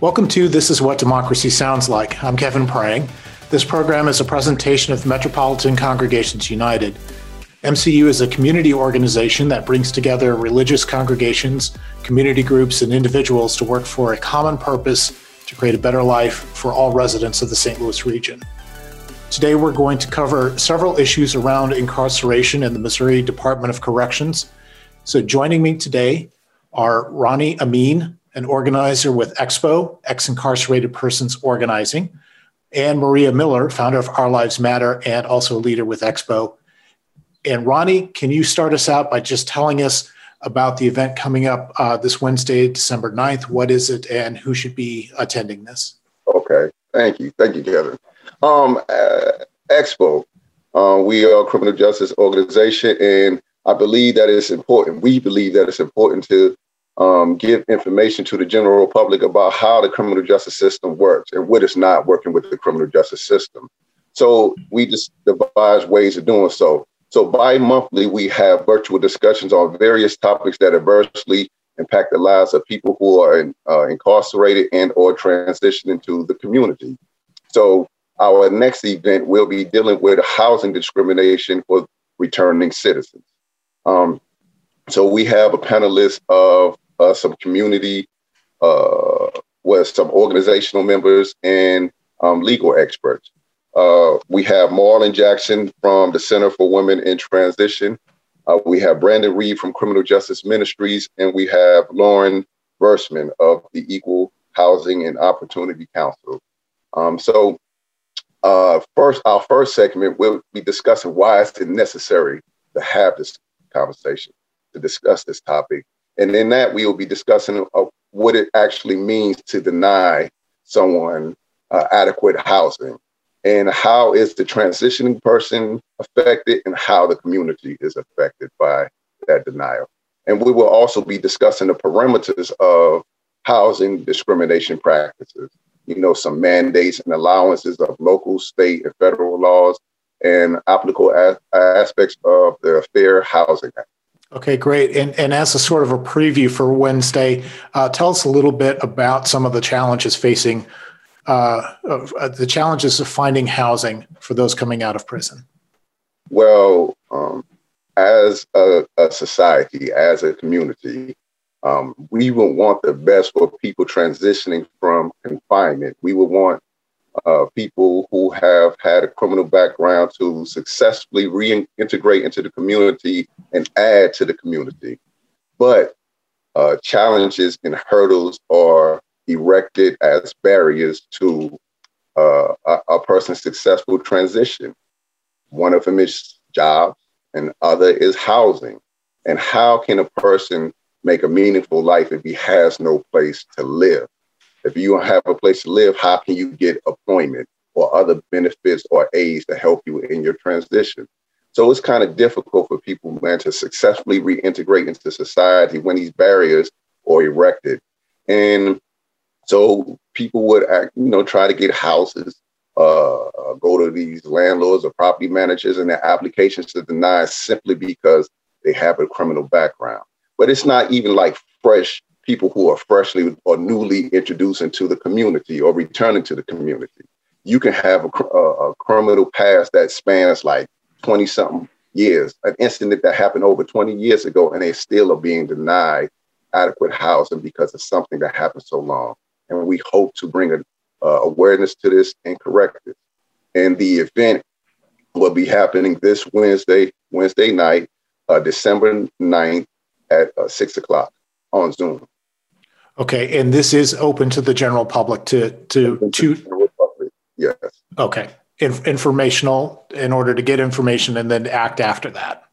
Welcome to This is What Democracy Sounds Like. I'm Kevin Prang. This program is a presentation of Metropolitan Congregations United. MCU is a community organization that brings together religious congregations, community groups, and individuals to work for a common purpose to create a better life for all residents of the St. Louis region. Today, we're going to cover several issues around incarceration in the Missouri Department of Corrections. So, joining me today are Ronnie Amin, an organizer with Expo, Ex Incarcerated Persons Organizing, and Maria Miller, founder of Our Lives Matter and also a leader with Expo. And Ronnie, can you start us out by just telling us about the event coming up uh, this Wednesday, December 9th? What is it and who should be attending this? Okay, thank you. Thank you, Kevin. Um, uh, Expo, uh, we are a criminal justice organization, and I believe that it's important. We believe that it's important to um, give information to the general public about how the criminal justice system works and what is not working with the criminal justice system. So we just devise ways of doing so. So bi-monthly, we have virtual discussions on various topics that adversely impact the lives of people who are in, uh, incarcerated and or transitioning to the community. So our next event will be dealing with housing discrimination for returning citizens. Um, so we have a panelist of uh, some community, uh, with some organizational members and um, legal experts. Uh, we have Marlon Jackson from the Center for Women in Transition. Uh, we have Brandon Reed from Criminal Justice Ministries, and we have Lauren Versman of the Equal Housing and Opportunity Council. Um, so, uh, first, our first segment, we'll be discussing why it's necessary to have this conversation, to discuss this topic, and in that, we will be discussing uh, what it actually means to deny someone uh, adequate housing and how is the transitioning person affected and how the community is affected by that denial. And we will also be discussing the parameters of housing discrimination practices, you know, some mandates and allowances of local, state, and federal laws, and applicable as- aspects of the Fair Housing Act. Okay, great. And, and as a sort of a preview for Wednesday, uh, tell us a little bit about some of the challenges facing uh, uh, the challenges of finding housing for those coming out of prison. Well, um, as a, a, society, as a community, um, we would want the best for people transitioning from confinement. We would want uh, people who have had a criminal background to successfully reintegrate into the community and add to the community. But uh, challenges and hurdles are erected as barriers to uh, a, a, person's successful transition. One of them is jobs, and other is housing. And how can a person make a meaningful life if he has no place to live? If you don't have a place to live, how can you get employment or other benefits or aids to help you in your transition? So it's kind of difficult for people, man, to successfully reintegrate into society when these barriers are erected. And so people would, act, you know, try to get houses, uh, go to these landlords or property managers and their applications to deny simply because they have a criminal background. But it's not even like fresh people who are freshly or newly introduced into the community or returning to the community. You can have a, a, a criminal past that spans like 20 something years, an incident that happened over 20 years ago, and they still are being denied adequate housing because of something that happened so long. And we hope to bring a, awareness to this and correct it. And the event will be happening this Wednesday, Wednesday night, uh, December 9th at uh, six o'clock on Zoom. Okay, and this is open to the general public to to to. Public, Yes. Okay, In, informational in order to get information and then act after that.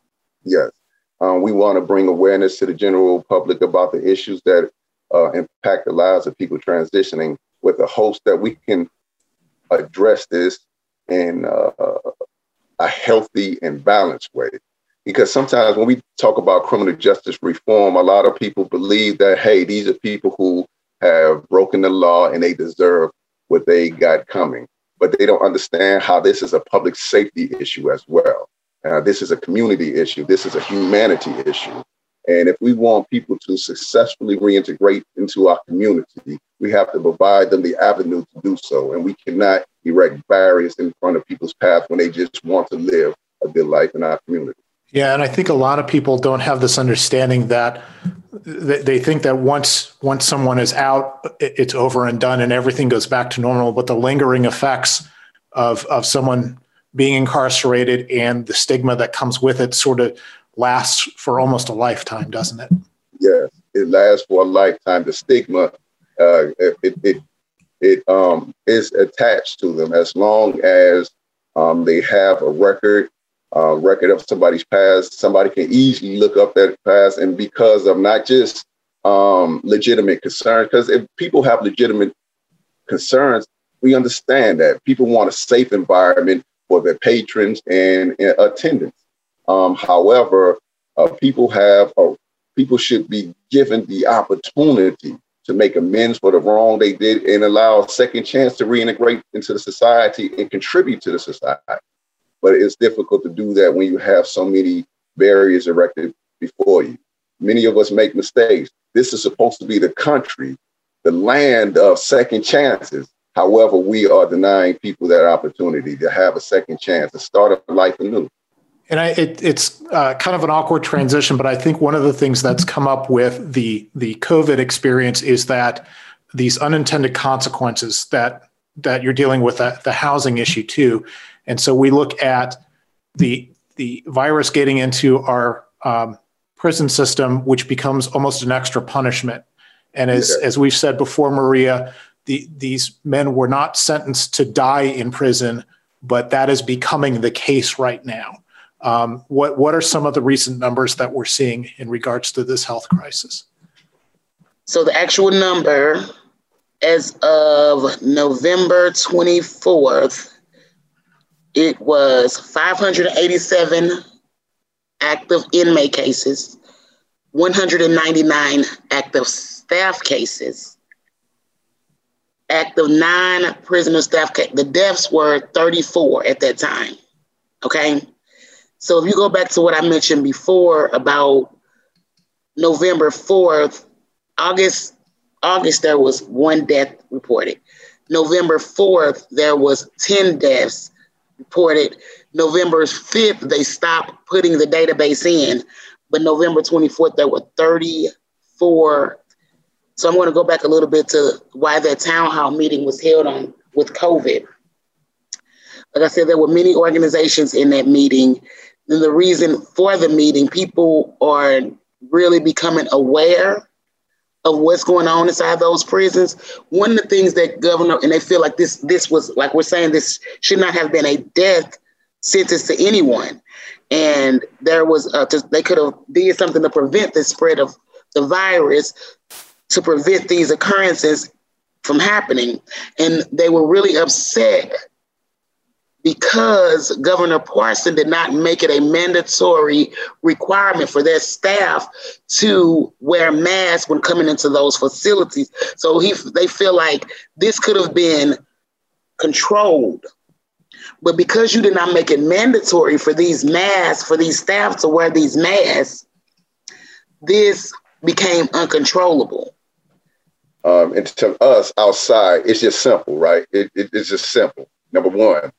Yes, um, we want to bring awareness to the general public about the issues that uh, impact the lives of people transitioning, with the hopes that we can address this in uh, a healthy and balanced way because sometimes when we talk about criminal justice reform, a lot of people believe that, hey, these are people who have broken the law and they deserve what they got coming. But they don't understand how this is a public safety issue as well. Uh, this is a community issue. This is a humanity issue. And if we want people to successfully reintegrate into our community, we have to provide them the avenue to do so. And we cannot erect barriers in front of people's path when they just want to live a good life in our community. Yeah, and I think a lot of people don't have this understanding that they think that once once someone is out, it's over and done, and everything goes back to normal. But the lingering effects of of someone being incarcerated and the stigma that comes with it sort of lasts for almost a lifetime, doesn't it? Yes, it lasts for a lifetime. The stigma, uh, it, it, it um, is attached to them as long as um, they have a record, uh, record of somebody's past. Somebody can easily look up that past, and because of not just um, legitimate concerns, because if people have legitimate concerns, we understand that people want a safe environment for their patrons and, and attendants. Um, however, uh, people have uh, people should be given the opportunity to make amends for the wrong they did and allow a second chance to reintegrate into the society and contribute to the society. But it's difficult to do that when you have so many barriers erected before you. Many of us make mistakes. This is supposed to be the country, the land of second chances. However, we are denying people that opportunity to have a second chance, to start a life anew. And I, it, it's uh, kind of an awkward transition, but I think one of the things that's come up with the the COVID experience is that these unintended consequences that that you're dealing with the, the housing issue too, and so we look at the the virus getting into our um, prison system, which becomes almost an extra punishment. And as yeah. as we've said before, Maria, the, these men were not sentenced to die in prison, but that is becoming the case right now. Um, what what are some of the recent numbers that we're seeing in regards to this health crisis? So the actual number as of November 24th, it was 587 active inmate cases, 199 active staff cases, active nine prisoner staff. The deaths were 34 at that time. Okay. So if you go back to what I mentioned before about November 4th, August, August there was one death reported. November 4th, there was 10 deaths reported. November 5th, they stopped putting the database in, but November 24th, there were 34. So I'm going to go back a little bit to why that town hall meeting was held on with COVID. Like I said, there were many organizations in that meeting and the reason for the meeting, people are really becoming aware of what's going on inside those prisons. One of the things that governor and they feel like this this was like we're saying this should not have been a death sentence to anyone, and there was uh, to, they could have did something to prevent the spread of the virus to prevent these occurrences from happening, and they were really upset because Governor Parson did not make it a mandatory requirement for their staff to wear masks when coming into those facilities. So he, they feel like this could have been controlled. But because you did not make it mandatory for these masks, for these staff to wear these masks, this became uncontrollable. Um, and to us outside, it's just simple, right? It, it, it's just simple. Number one,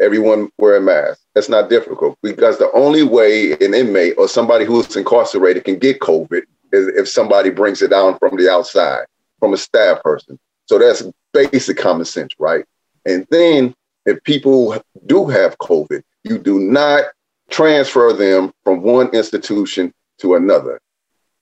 everyone wear a mask. That's not difficult because the only way an inmate or somebody who's incarcerated can get COVID is if somebody brings it down from the outside, from a staff person. So that's basic common sense, right? And then if people do have COVID, you do not transfer them from one institution to another,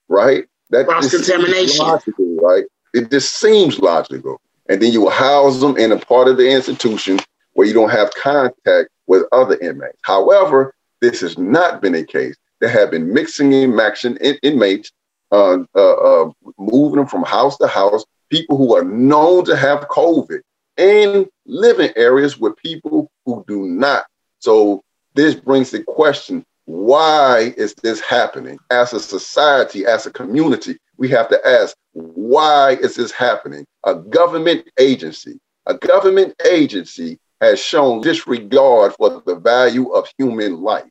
right? That cross contamination, logical, right? It just seems logical. And then you will house them in a part of the institution where you don't have contact with other inmates. However, this has not been a case. There have been mixing and matching in, inmates, uh, uh, uh, moving them from house to house, people who are known to have COVID and live in areas with people who do not. So this brings the question, why is this happening? As a society, as a community, we have to ask, why is this happening? A government agency, a government agency has shown disregard for the value of human life.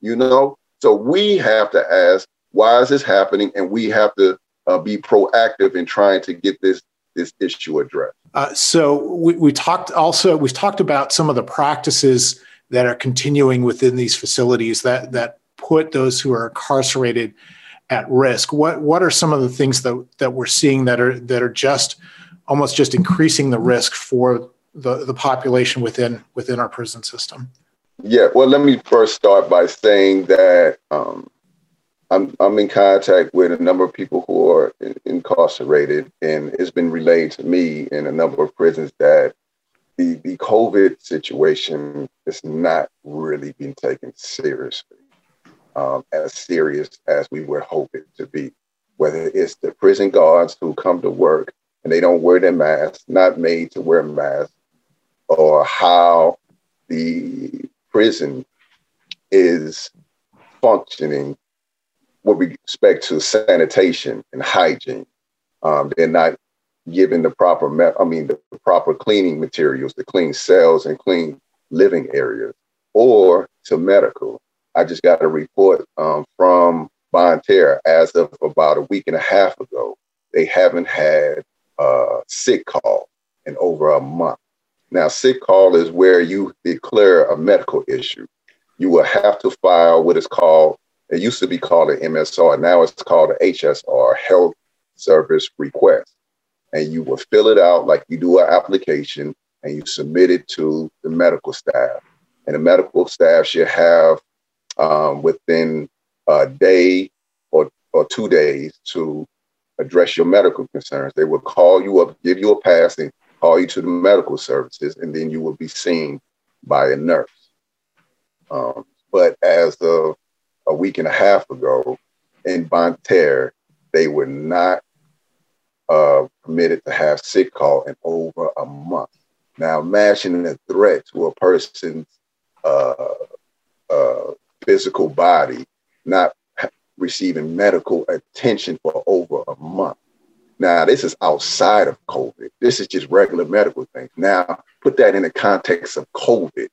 You know, so we have to ask, why is this happening? And we have to uh, be proactive in trying to get this this issue addressed. Uh, so we, we talked also we've talked about some of the practices that are continuing within these facilities that that put those who are incarcerated at risk. What what are some of the things that that we're seeing that are that are just almost just increasing the risk for the, the population within within our prison system? Yeah, well, let me first start by saying that um, I'm I'm in contact with a number of people who are incarcerated, and it's been relayed to me in a number of prisons that the the COVID situation is not really being taken seriously, um, as serious as we would hope it to be. Whether it's the prison guards who come to work and they don't wear their masks, not made to wear masks, or how the prison is functioning with respect to sanitation and hygiene. Um, they're not given the proper, me- I mean, the proper cleaning materials to clean cells and clean living areas, or to medical. I just got a report um, from Bonne Terre as of about a week and a half ago. They haven't had uh, sick call in over a month. Now, sick call is where you declare a medical issue. You will have to file what is called, it used to be called an MSR, now it's called an HSR, Health Service Request. And you will fill it out like you do an application and you submit it to the medical staff. And the medical staff should have um, within a day or, or two days to address your medical concerns. They will call you up, give you a pass, and call you to the medical services, and then you will be seen by a nurse. Um, but as of a week and a half ago in Bonne Terre, they were not uh, permitted to have sick call in over a month. Now, imagine a threat to a person's uh, uh, physical body not receiving medical attention for over a month. Now, this is outside of COVID. This is just regular medical things. Now, put that in the context of COVID.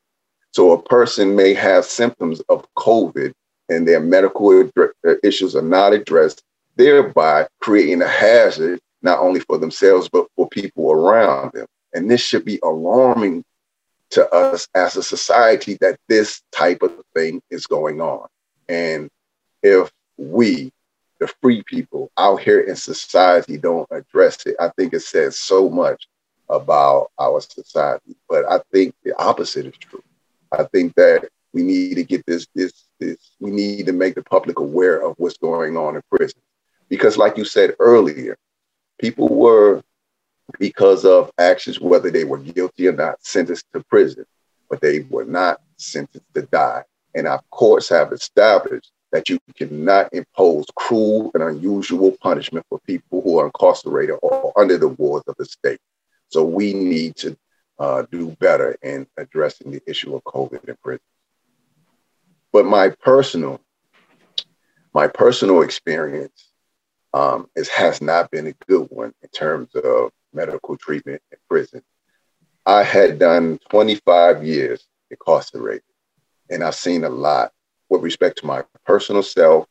So, a person may have symptoms of COVID and their medical uh, issues are not addressed, thereby creating a hazard not only for themselves, but for people around them. And this should be alarming to us as a society that this type of thing is going on. And if we, the free people out here in society, don't address it, I think it says so much about our society. But I think the opposite is true. I think that we need to get this, this, this, we need to make the public aware of what's going on in prison. Because, like you said earlier, people were, because of actions, whether they were guilty or not, sentenced to prison, but they were not sentenced to die. And our courts have established that you cannot impose cruel and unusual punishment for people who are incarcerated or under the wards of the state. So we need to uh, do better in addressing the issue of COVID in prison. But my personal, my personal experience um, is, has not been a good one in terms of medical treatment in prison. I had done 25 years incarcerated, and I've seen a lot with respect to my personal self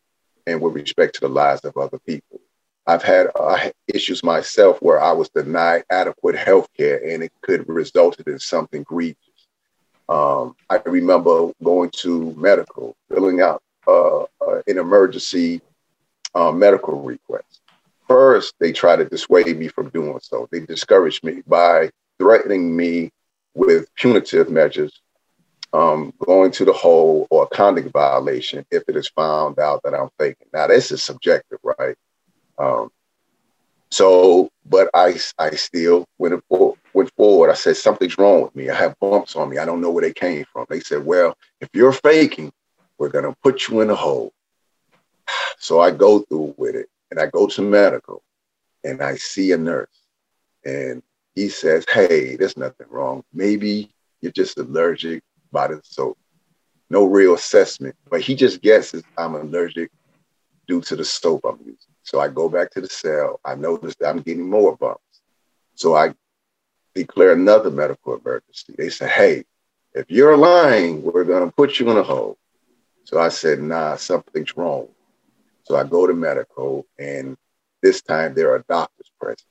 and with respect to the lives of other people. I've had uh, issues myself where I was denied adequate health care and it could resulted in something grievous. Um, I remember going to medical, filling out uh, uh, an emergency uh, medical request. First, they tried to dissuade me from doing so. They discouraged me by threatening me with punitive measures um, going to the hole or a conduct violation if it is found out that I'm faking. Now, this is subjective, right? Um, so, but I, I still went, went forward. I said, something's wrong with me. I have bumps on me. I don't know where they came from. They said, well, if you're faking, we're going to put you in a hole. So I go through with it and I go to medical and I see a nurse and he says, hey, there's nothing wrong. Maybe you're just allergic about it. So no real assessment, but he just guesses I'm allergic due to the soap I'm using. So I go back to the cell. I notice that I'm getting more bumps. So I declare another medical emergency. They say, hey, if you're lying, we're going to put you in a hole. So I said, nah, something's wrong. So I go to medical, and this time there are doctors present.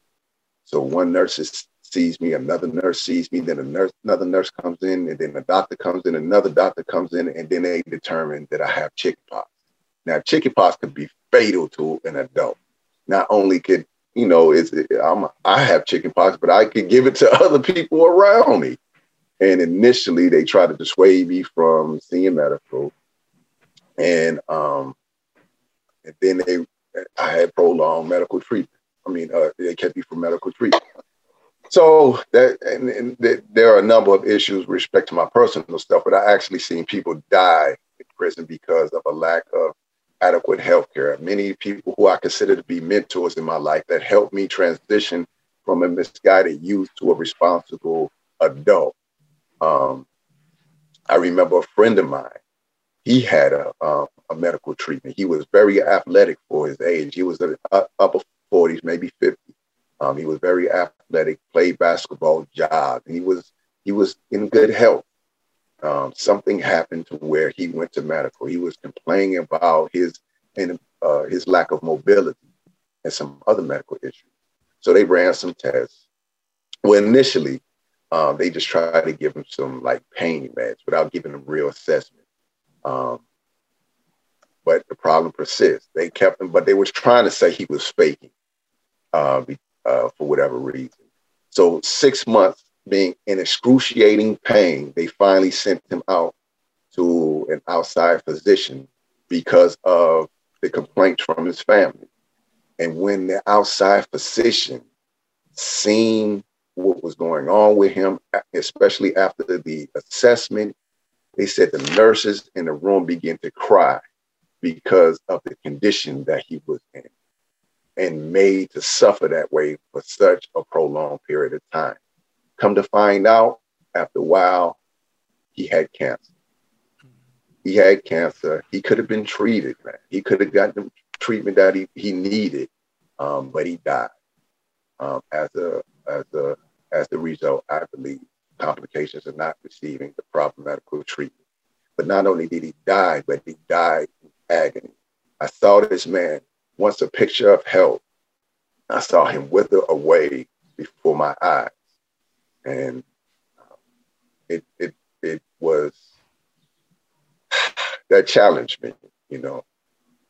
So one nurse is, sees me, another nurse sees me, then a nurse, another nurse comes in, and then a doctor comes in, another doctor comes in, and then they determine that I have chickenpox. Now, chickenpox could be fatal to an adult. Not only could you know, it's I'm I have chickenpox, but I could give it to other people around me. And initially, they tried to dissuade me from seeing medical, and um, and then they I had prolonged medical treatment. I mean, uh, they kept me from medical treatment. So that and, and that there are a number of issues with respect to my personal stuff, but I actually seen people die in prison because of a lack of adequate health care. Many people who I consider to be mentors in my life that helped me transition from a misguided youth to a responsible adult. Um, I remember a friend of mine, he had a, uh, a medical treatment. He was very athletic for his age. He was in the upper 40s, maybe 50. Um, he was very athletic, played basketball, jogged. He was he was in good health um, something happened to where he went to medical. He was complaining about his and uh, his lack of mobility and some other medical issues. So they ran some tests. Well, initially, um, they just tried to give him some like pain meds without giving him real assessment. Um, but the problem persists. They kept him, but they were trying to say he was faking uh, uh, for whatever reason. So six months being in excruciating pain, they finally sent him out to an outside physician because of the complaints from his family. And when the outside physician seen what was going on with him, especially after the assessment, they said the nurses in the room began to cry because of the condition that he was in and made to suffer that way for such a prolonged period of time. Come to find out, after a while, he had cancer. He had cancer. He could have been treated, man. He could have gotten the treatment that he, he needed, um, but he died um, as a as a as the result. I believe complications of not receiving the proper medical treatment. But not only did he die, but he died in agony. I saw this man once a picture of health. I saw him wither away before my eyes and um, it it it was that challenged me, you know,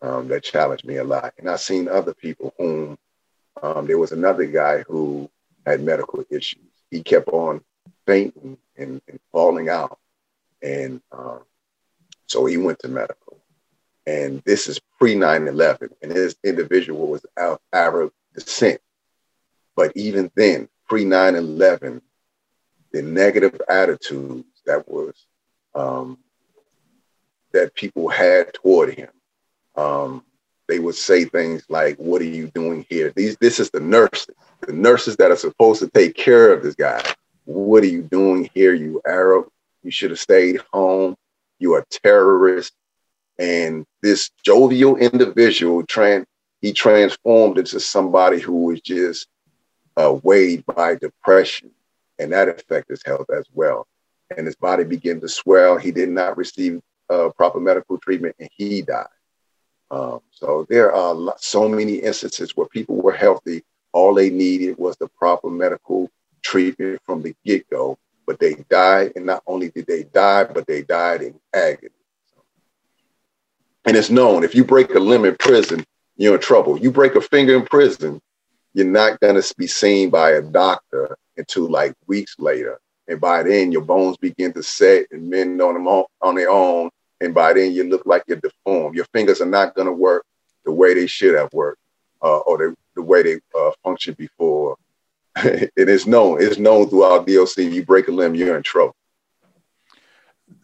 um, that challenged me a lot. And I've seen other people whom um, there was another guy who had medical issues. He kept on fainting and, and falling out, and um, so he went to medical. And this is pre 9/11, and this individual was of Arab descent. But even then, pre 9/11, the negative attitudes that was um, that people had toward him. Um, they would say things like, "What are you doing here?" These, this is the nurses, the nurses that are supposed to take care of this guy. What are you doing here, you Arab? You should have stayed home. You are terrorist. And this jovial individual, tran- he transformed into somebody who was just uh, weighed by depression and that affected his health as well. And his body began to swell. He did not receive uh, proper medical treatment, and he died. Um, so there are so many instances where people were healthy. All they needed was the proper medical treatment from the get go, but they died. And not only did they die, but they died in agony. And it's known if you break a limb in prison, you're in trouble. You break a finger in prison, you're not to be seen by a doctor until like weeks later. And by then, your bones begin to set and mend on them on, their own. And by then, you look like you're deformed. Your fingers are not to work the way they should have worked uh, or the, the way they uh, functioned before. And it is known. It's known throughout DOC. You break a limb, you're in trouble.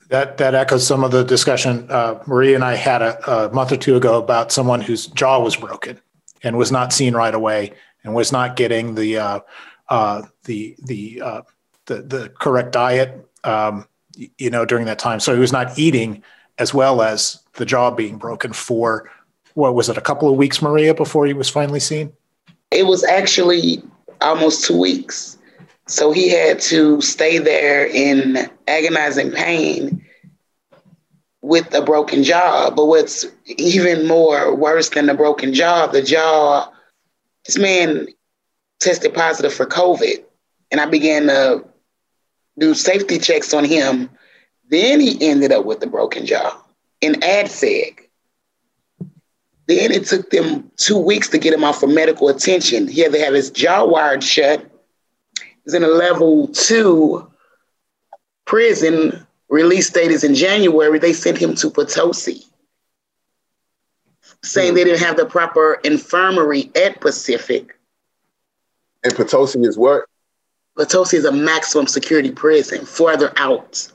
That that echoes some of the discussion uh, Marie and I had a, a month or two ago about someone whose jaw was broken and was not seen right away and was not getting the uh, uh, the the, uh, the the correct diet, um, you know, during that time. So he was not eating as well as the jaw being broken for what was it? A couple of weeks, Maria, before he was finally seen. It was actually almost two weeks. So he had to stay there in agonizing pain with a broken jaw. But what's even more worse than the broken jaw, the jaw, this man tested positive for COVID. And I began to do safety checks on him. Then he ended up with a broken jaw in ADSEG. Then it took them two weeks to get him out for medical attention. He had to have his jaw wired shut. He's in a level two prison. Release date is in January. They sent him to Potosi, saying they didn't have the proper infirmary at Pacific. And Potosi is what? Potosi is a maximum security prison, further out.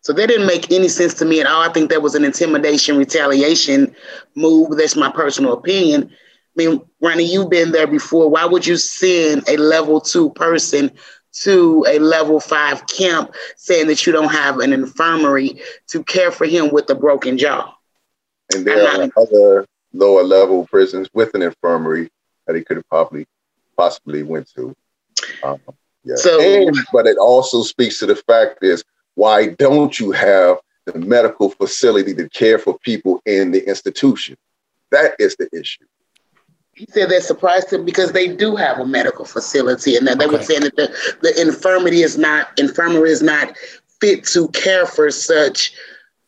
So that didn't make any sense to me at all. I think that was an intimidation, retaliation move. That's my personal opinion. I mean, Ronnie, you've been there before. Why would you send a level two person to a level five camp saying that you don't have an infirmary to care for him with a broken jaw? And there are other lower level prisons with an infirmary that he could have probably possibly went to. Um, yeah. So, and, but it also speaks to the fact is why don't you have the medical facility to care for people in the institution? That is the issue. He said that surprised him because they do have a medical facility, and that they okay. were saying that the, the infirmary is not infirmary is not fit to care for such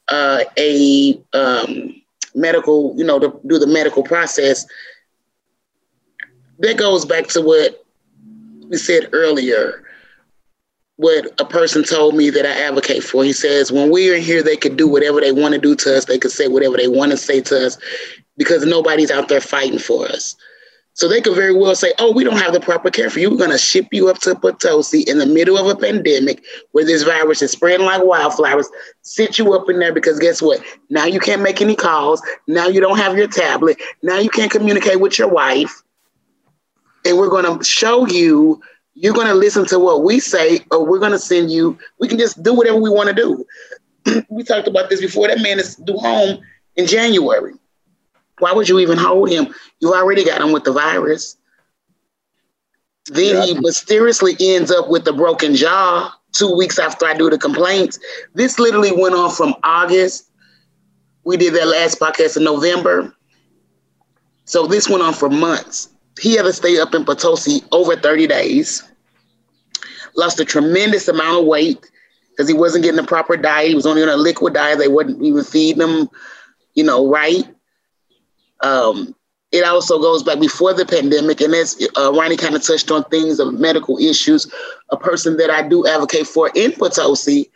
uh, a um, medical, you know, to do the medical process. That goes back to what we said earlier what a person told me that I advocate for. He says, when we're here, they could do whatever they want to do to us. They could say whatever they want to say to us because nobody's out there fighting for us. So they could very well say, oh, we don't have the proper care for you. We're going to ship you up to Potosi in the middle of a pandemic where this virus is spreading like wildflowers, sit you up in there because guess what? Now you can't make any calls. Now you don't have your tablet. Now you can't communicate with your wife. And we're going to show you you're going to listen to what we say, or we're going to send you. We can just do whatever we want to do. we talked about this before. That man is due home in January. Why would you even hold him? You already got him with the virus. Then yeah. he mysteriously ends up with a broken jaw two weeks after I do the complaints. This literally went on from August. We did that last podcast in November. So this went on for months he had to stay up in Potosi over 30 days, lost a tremendous amount of weight because he wasn't getting the proper diet. He was only on a liquid diet. They wouldn't even feed him, you know, right. Um, it also goes back before the pandemic, and as uh, Ronnie kind of touched on things of medical issues. A person that I do advocate for in Potosi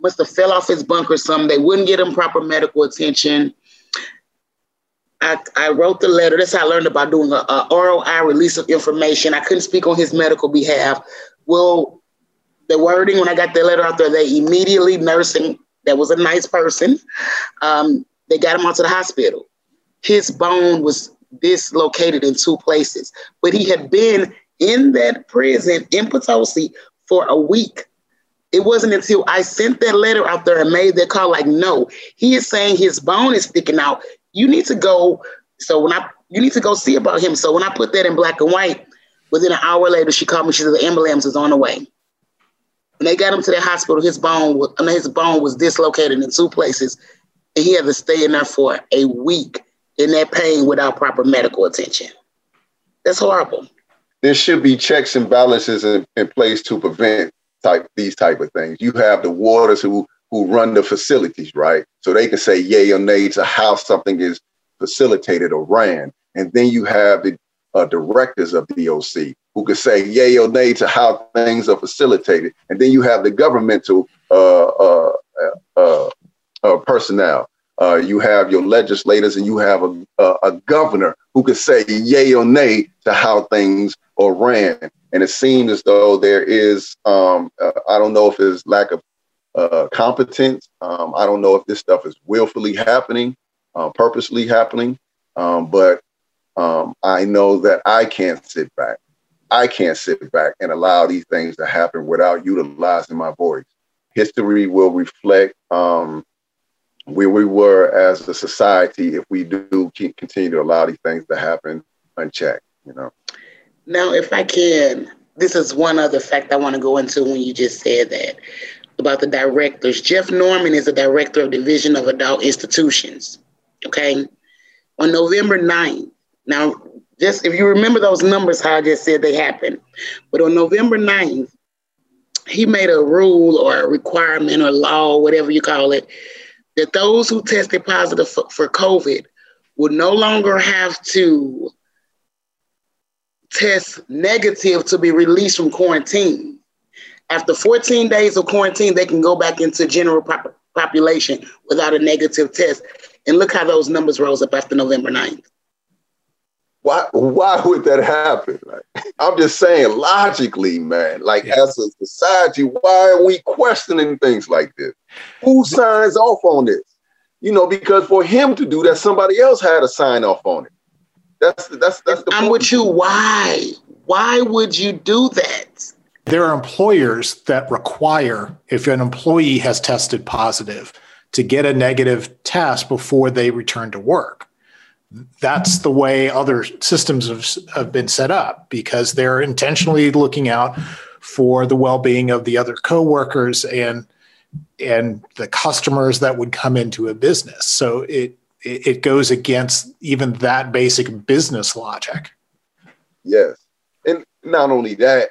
must have fell off his bunk or something. They wouldn't get him proper medical attention. I, I wrote the letter. That's how I learned about doing a, a ROI release of information. I couldn't speak on his medical behalf. Well, the wording when I got the letter out there, they immediately nursing. That was a nice person. Um, they got him onto the hospital. His bone was dislocated in two places, but he had been in that prison in Potosi for a week. It wasn't until I sent that letter out there and made that call, like, no, he is saying his bone is sticking out you need to go. So when I, you need to go see about him. So when I put that in black and white, within an hour later, she called me. She said the ambulance is on the way. When they got him to the hospital, his bone was, his bone was dislocated in two places, and he had to stay in there for a week in that pain without proper medical attention. That's horrible. There should be checks and balances in, in place to prevent type these type of things. You have the warders who who run the facilities, right? So they can say yay or nay to how something is facilitated or ran. And then you have the uh, directors of the OC who can say yay or nay to how things are facilitated. And then you have the governmental uh, uh, uh, uh personnel. Uh, you have your legislators and you have a, a, a, governor who can say yay or nay to how things are ran. And it seems as though there is, um, I don't know if it's lack of uh, competence. Um, I don't know if this stuff is willfully happening, uh, purposely happening, um, but um, I know that I can't sit back. I can't sit back and allow these things to happen without utilizing my voice. History will reflect um, where we were as a society if we do keep, continue to allow these things to happen unchecked. You know. Now, if I can, this is one other fact I want to go into when you just said that about the directors. Jeff Norman is the director of Division of Adult Institutions. Okay. On November 9th, now, just if you remember those numbers, how I just said they happened, but on November 9th, he made a rule or a requirement or law, whatever you call it, that those who tested positive for, for COVID would no longer have to test negative to be released from quarantine. After 14 days of quarantine, they can go back into general pop- population without a negative test. And look how those numbers rose up after November 9th. Why why would that happen? Like, I'm just saying logically, man. Like yeah. as a society, why are we questioning things like this? Who signs off on this? You know, because for him to do that, somebody else had to sign off on it. That's that's that's the I'm point. with you. Why? Why would you do that? There are employers that require if an employee has tested positive to get a negative test before they return to work that's the way other systems have, have been set up because they're intentionally looking out for the well-being of the other coworkers and and the customers that would come into a business. So it it goes against even that basic business logic. Yes. And not only that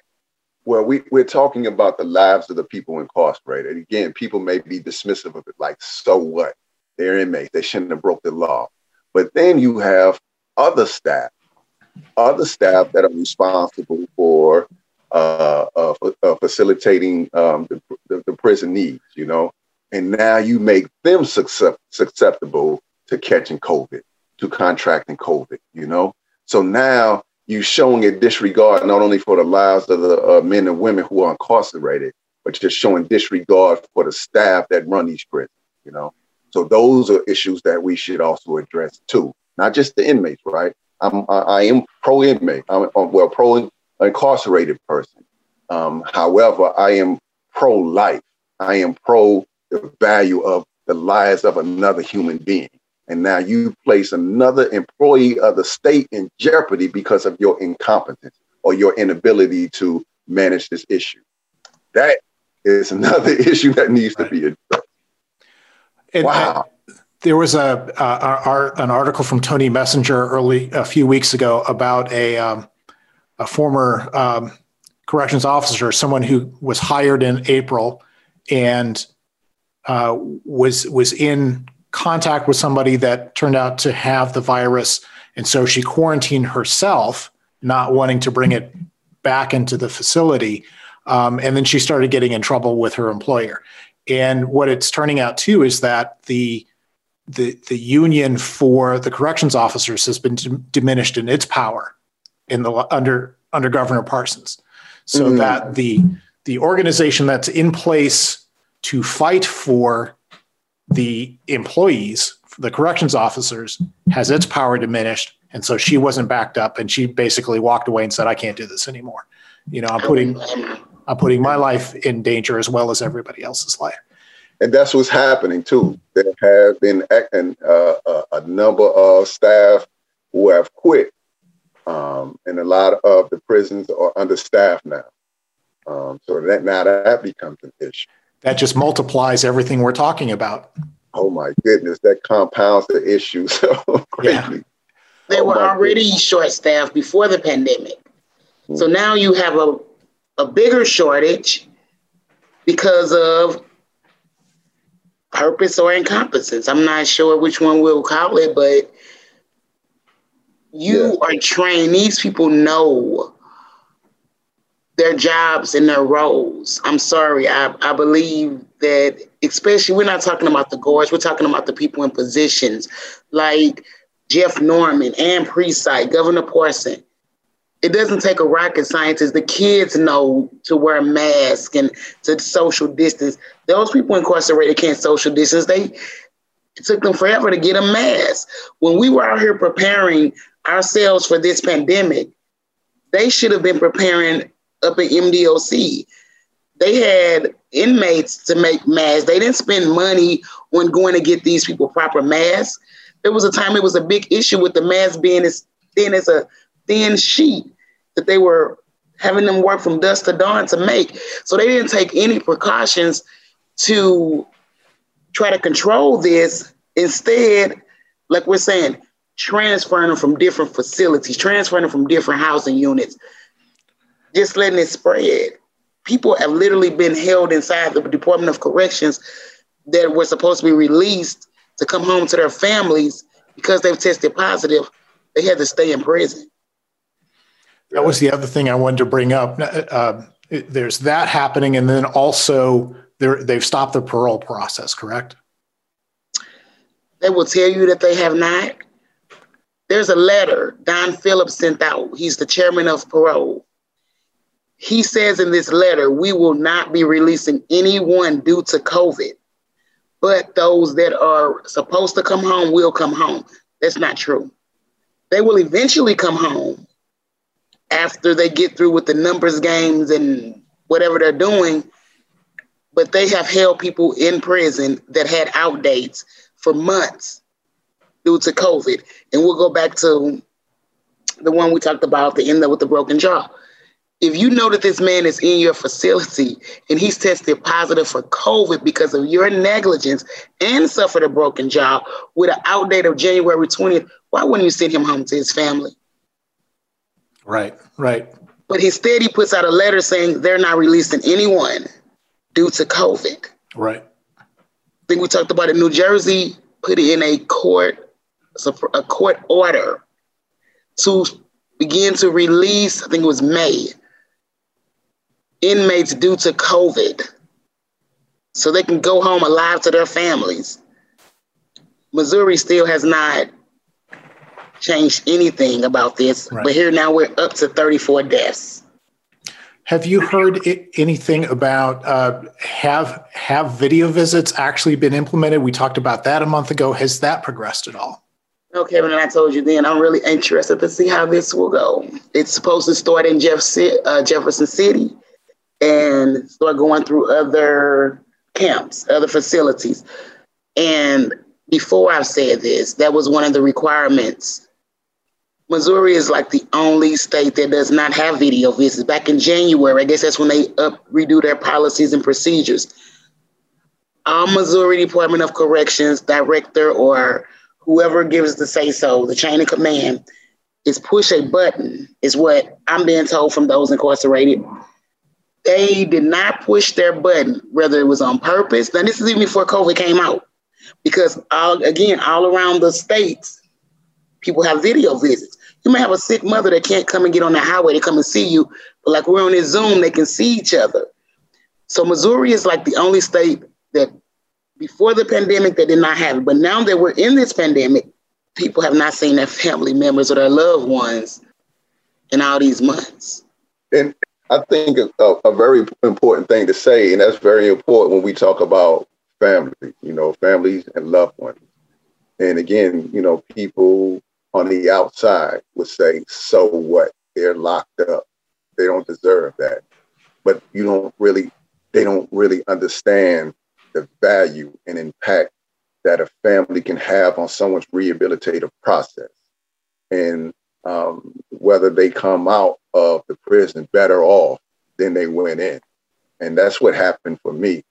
well we, we're talking about the lives of the people incarcerated. Again people may be dismissive of it like so what? They're inmates. They shouldn't have broke the law. But then you have other staff, other staff that are responsible for uh, uh, uh, facilitating um, the, the, the, prison needs, you know, and now you make them susceptible to catching COVID, to contracting COVID, you know. So now you're showing a disregard not only for the lives of the uh, men and women who are incarcerated, but you're showing disregard for the staff that run these prisons, you know. So those are issues that we should also address too, not just the inmates, right? I'm I am pro inmate. I'm well pro incarcerated person. Um, however, I am pro life. I am pro the value of the lives of another human being. And now you place another employee of the state in jeopardy because of your incompetence or your inability to manage this issue. That is another issue that needs right. to be addressed. And, wow. there was a, a, an article from Tony Messenger early a few weeks ago about a um, a former um, corrections officer, someone who was hired in April and uh, was was in contact with somebody that turned out to have the virus, and so she quarantined herself, not wanting to bring it back into the facility. Um, and then she started getting in trouble with her employer. And what it's turning out too is that the the the union for the corrections officers has been d- diminished in its power in the under under Governor Parsons, so mm-hmm. that the the organization that's in place to fight for the employees, the corrections officers, has its power diminished, and so she wasn't backed up, and she basically walked away and said, "I can't do this anymore." You know, I'm putting I'm putting my life in danger as well as everybody else's life. And that's what's happening too. There have been a, uh, a number of staff who have quit, um, and a lot of the prisons are understaffed now. Um, so that now that becomes an issue. That just multiplies everything we're talking about. Oh my goodness, that compounds the issue so greatly. Yeah. They oh were already short staffed before the pandemic. Mm-hmm. So now you have a a bigger shortage because of purpose or incompetence. I'm not sure which one we'll call it, but you yeah. are trained. These people know their jobs and their roles. I'm sorry. I, I believe that, especially, we're not talking about the guards, we're talking about the people in positions like Jeff Norman Anne Precythe, Governor Parson it doesn't take a rocket scientist. The kids know to wear a mask and to social distance. Those people incarcerated can't social distance. They it took them forever to get a mask. When we were out here preparing ourselves for this pandemic, they should have been preparing up at MDOC. They had inmates to make masks. They didn't spend money on going to get these people proper masks. There was a time it was a big issue with the mask being as thin as a thin sheet that they were having them work from dusk to dawn to make. So they didn't take any precautions to try to control this. Instead, like we're saying, transferring them from different facilities, transferring them from different housing units, just letting it spread. People have literally been held inside the Department of Corrections that were supposed to be released to come home to their families because they've tested positive. They had to stay in prison. That was the other thing I wanted to bring up. Uh, there's that happening, and then also they've stopped the parole process. Correct? They will tell you that they have not. There's a letter Don Phillips sent out. He's the chairman of parole. He says in this letter, we will not be releasing anyone due to COVID, but those that are supposed to come home will come home. That's not true. They will eventually come home after they get through with the numbers games and whatever they're doing. But they have held people in prison that had outdates for months due to COVID. And we'll go back to the one we talked about, the end up with the broken jaw. If you know that this man is in your facility and he's tested positive for COVID because of your negligence and suffered a broken jaw with an outdate of January 20th, why wouldn't you send him home to his family? Right, right. But instead, he puts out a letter saying they're not releasing anyone due to COVID. Right. I think we talked about it. New Jersey put it in a court, a court order to begin to release, I think it was May, inmates due to COVID so they can go home alive to their families. Missouri still has not changed anything about this. Right. But here now we're up to 34 deaths. Have you heard anything about uh, have have video visits actually been implemented? We talked about that a month ago. Has that progressed at all? No, Kevin, and I told you then. I'm really interested to see how this will go. It's supposed to start in Jeff, uh, Jefferson City and start going through other camps, other facilities. And before I've said this, that was one of the requirements Missouri is like the only state that does not have video visits. Back in January, I guess that's when they up redo their policies and procedures. All Missouri Department of Corrections director or whoever gives the say so, the chain of command, is push a button, is what I'm being told from those incarcerated. They did not push their button, whether it was on purpose. Now, this is even before COVID came out, because all, again, all around the states, people have video visits. You may have a sick mother that can't come and get on the highway to come and see you, but like we're on this Zoom, they can see each other. So Missouri is like the only state that before the pandemic they did not have it. But now that we're in this pandemic, people have not seen their family members or their loved ones in all these months. And I think a, a, very important thing to say, and that's very important when we talk about family, you know, families and loved ones. And again, you know, people on the outside would say, so what? They're locked up. They don't deserve that. But you don't really, they don't really understand the value and impact that a family can have on someone's rehabilitative process. And um, whether they come out of the prison better off than they went in. And that's what happened for me.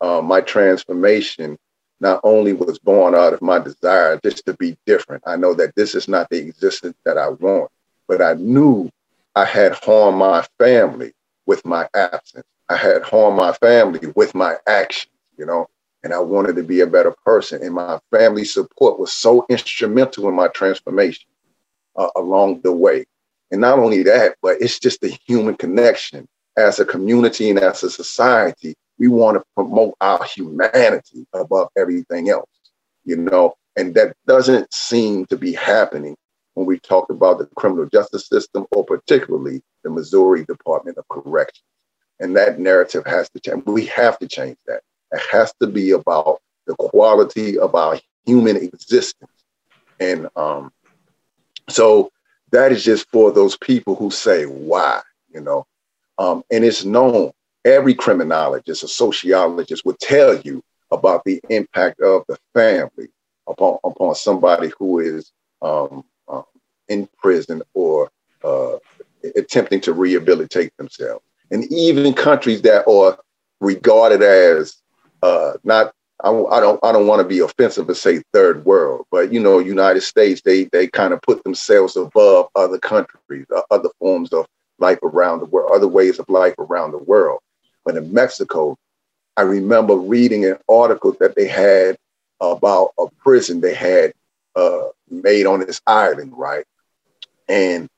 Uh, my transformation not only was born out of my desire just to be different. I know that this is not the existence that I want, but I knew I had harmed my family with my absence. I had harmed my family with my actions, you know, and I wanted to be a better person. And my family support was so instrumental in my transformation uh, along the way. And not only that, but it's just the human connection as a community and as a society we want to promote our humanity above everything else, you know, and that doesn't seem to be happening when we talk about the criminal justice system or particularly the Missouri Department of Corrections. And that narrative has to change. We have to change that. It has to be about the quality of our human existence. And um, so that is just for those people who say, why, you know, um, and it's known every criminologist, a sociologist would tell you about the impact of the family upon, upon somebody who is um, um, in prison or uh, attempting to rehabilitate themselves. And even countries that are regarded as uh, not I, I don't I don't want to be offensive and say third world, but you know, United States they they kind of put themselves above other countries, uh, other forms of life around the world, other ways of life around the world. But in Mexico, I remember reading an article that they had about a prison they had uh, made on this island, right? And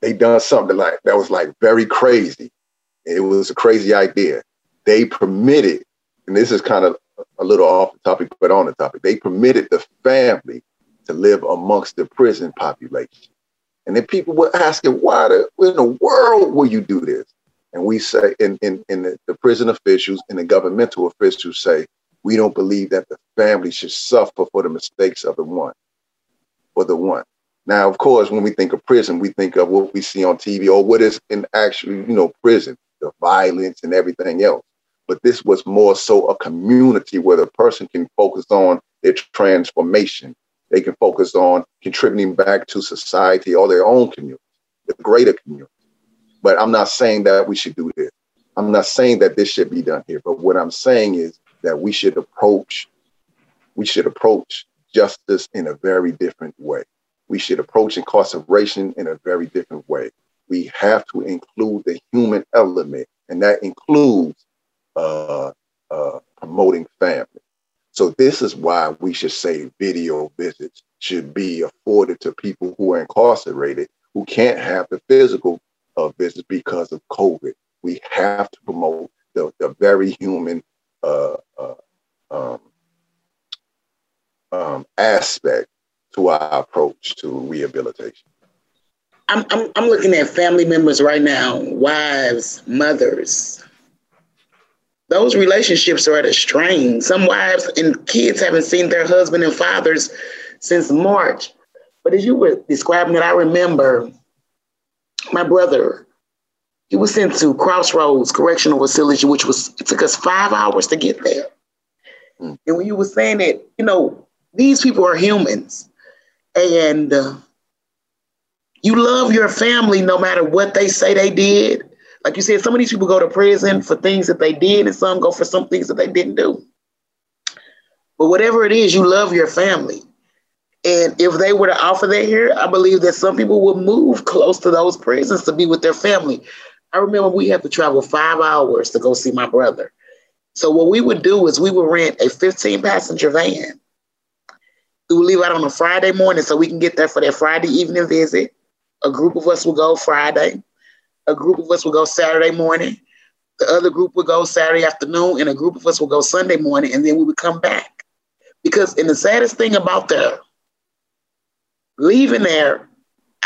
they done something like that was like very crazy. It was a crazy idea. They permitted, and this is kind of a little off the topic, but on the topic, they permitted the family to live amongst the prison population. And then people were asking, why the, in the world will you do this? And we say, in, in, in the, the prison officials and the governmental officials say, we don't believe that the family should suffer for the mistakes of the one, for the one. Now, of course, when we think of prison, we think of what we see on TV or what is in actually, you know, prison, the violence and everything else. But this was more so a community where the person can focus on their transformation. They can focus on contributing back to society or their own community, the greater community. But I'm not saying that we should do this. I'm not saying that this should be done here. But what I'm saying is that we should approach, we should approach justice in a very different way. We should approach incarceration in a very different way. We have to include the human element, and that includes uh, uh, promoting family. So this is why we should say video visits should be afforded to people who are incarcerated who can't have the physical uh, visits because of COVID. We have to promote the, the very human uh, uh, um, um, aspect to our approach to rehabilitation. I'm, I'm, I'm looking at family members right now, wives, mothers. Those relationships are at a strain. Some wives and kids haven't seen their husband and fathers since March. But as you were describing it, I remember my brother, he was sent to Crossroads Correctional Facility, which was, it took us five hours to get there. Mm. And when you were saying that, you know, these people are humans and uh, you love your family no matter what they say they did. Like you said, some of these people go to prison for things that they did, and some go for some things that they didn't do. But whatever it is, you love your family. And if they were to offer that here, I believe that some people would move close to those prisons to be with their family. I remember we had to travel five hours to go see my brother. So what we would do is we would rent a 15 passenger van we would leave out on a Friday morning so we can get there for that Friday evening visit. A group of us will go Friday. A group of us will go Saturday morning. The other group will go Saturday afternoon, and a group of us will go Sunday morning, and then we would come back. Because, and the saddest thing about the leaving there,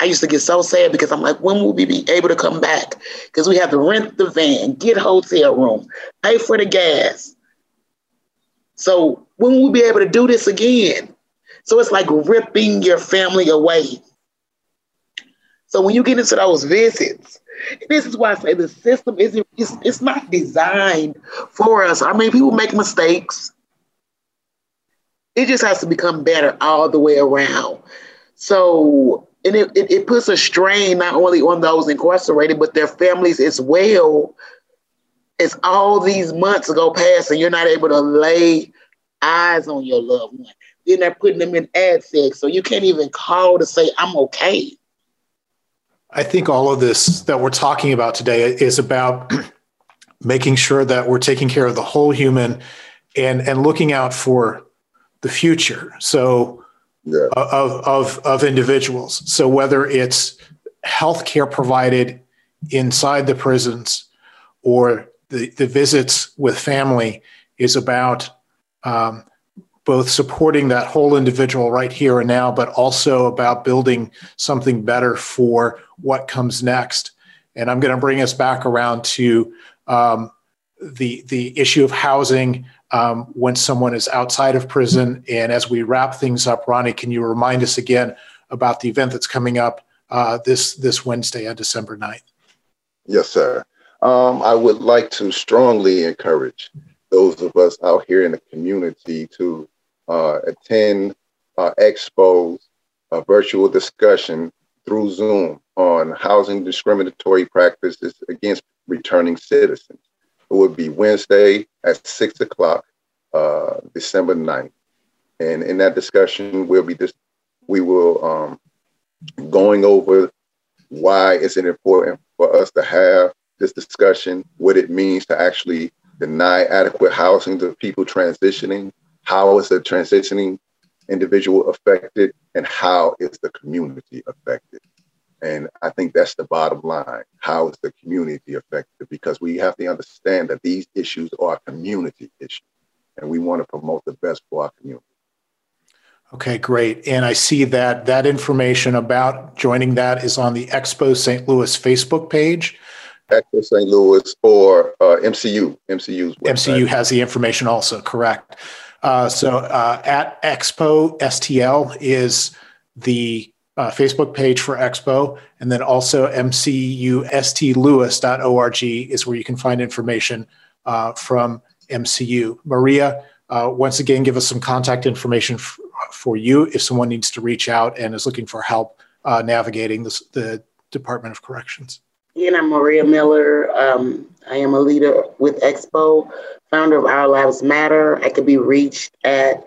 I used to get so sad because I'm like, when will we be able to come back? Because we have to rent the van, get hotel room, pay for the gas. So when will we be able to do this again? So it's like ripping your family away. So when you get into those visits, this is why I say the system isn't it's, it's not designed for us. I mean, people make mistakes. It just has to become better all the way around. So and it, it, it puts a strain not only on those incarcerated, but their families as well. As all these months go past and you're not able to lay eyes on your loved one. Then they're putting them in ADSEG. So you can't even call to say, I'm okay. I think all of this that we're talking about today is about making sure that we're taking care of the whole human and, and looking out for the future. So yeah. of, of, of individuals. So whether it's healthcare provided inside the prisons or the, the visits with family is about um, both supporting that whole individual right here and now, but also about building something better for what comes next. And I'm going to bring us back around to um, the the issue of housing um, when someone is outside of prison. And as we wrap things up, Ronnie, can you remind us again about the event that's coming up uh, this this Wednesday on December 9th? Yes, sir. Um, I would like to strongly encourage those of us out here in the community to attend uh, expos, a virtual discussion through Zoom on housing discriminatory practices against returning citizens. It would be Wednesday at six o'clock uh, December 9th. And in that discussion, we'll be just, we will um, going over why is it important for us to have this discussion, what it means to actually deny adequate housing to people transitioning, how is the transitioning individual affected, and how is the community affected. And I think that's the bottom line. How is the community affected? Because we have to understand that these issues are community issues, and we want to promote the best for our community. Okay, great. And I see that that information about joining that is on the Expo St. Louis Facebook page. Expo St. Louis or uh, MCU. MCU's website. MCU has the information also, correct. Uh, so uh, at Expo STL is the uh, Facebook page for Expo, and then also mcustlouis.org is where you can find information uh, from MCU. Maria, uh, once again, give us some contact information f- for you if someone needs to reach out and is looking for help navigating this, the Department of Corrections. Again, I'm Maria Miller. Um, I am a leader with Expo, founder of Our Lives Matter. I can be reached at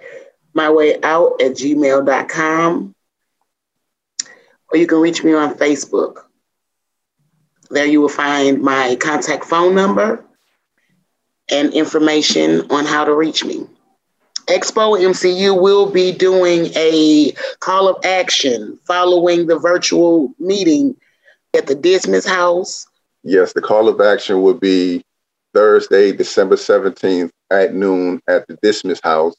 mywayout at gmail.com or you can reach me on Facebook. There you will find my contact phone number and information on how to reach me. Expo MCU will be doing a call of action following the virtual meeting at the Dismas House. Yes, the call of action will be Thursday, December 17th at noon at the Dismas House.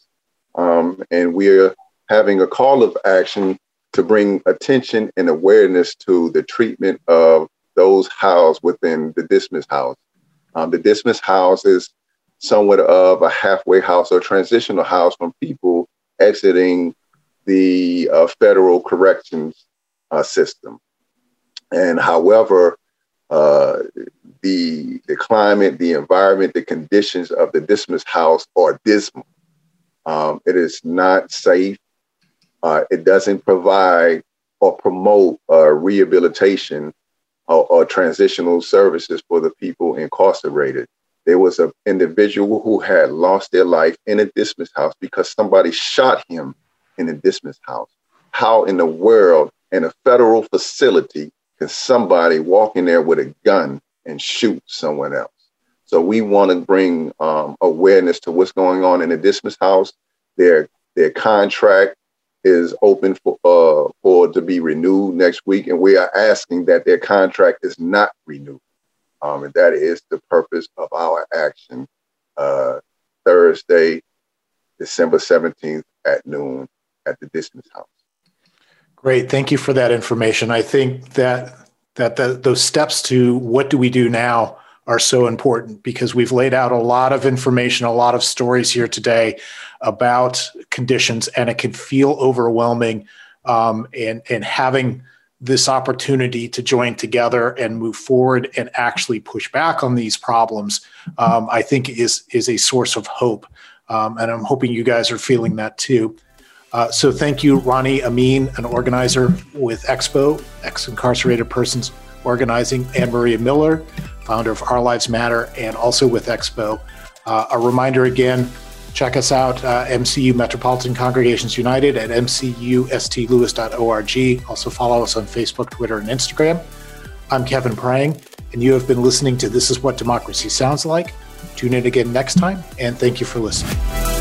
Um, and we're having a call of action to bring attention and awareness to the treatment of those housed within the Dismas House. Um, the Dismas House is somewhat of a halfway house or transitional house from people exiting the uh, federal corrections uh, system. And however, uh, the, the climate, the environment, the conditions of the Dismas House are dismal. Um, it is not safe. Uh, it doesn't provide or promote uh, rehabilitation or, or, transitional services for the people incarcerated. There was an individual who had lost their life in a Dismas house because somebody shot him in a Dismas house. How in the world, in a federal facility, can somebody walk in there with a gun and shoot someone else? So we want to bring um, awareness to what's going on in the Dismas house. Their their contract is open for uh, for to be renewed next week, and we are asking that their contract is not renewed. Um, and that is the purpose of our action uh, Thursday, December 17th at noon at the Dismas House. Great. Thank you for that information. I think that that those steps to what do we do now are so important because we've laid out a lot of information, a lot of stories here today about conditions, and it can feel overwhelming. Um, and and having this opportunity to join together and move forward and actually push back on these problems, um, I think is is a source of hope. Um, and I'm hoping you guys are feeling that too. Uh, so thank you, Ronnie Amin, an organizer with Expo, ex incarcerated persons organizing, and Maria Miller, founder of Our Lives Matter, and also with Expo. Uh, a reminder again check us out, uh, MCU Metropolitan Congregations United at mcustlouis.org. Also follow us on Facebook, Twitter, and Instagram. I'm Kevin Prang, and you have been listening to This Is What Democracy Sounds Like. Tune in again next time, and thank you for listening.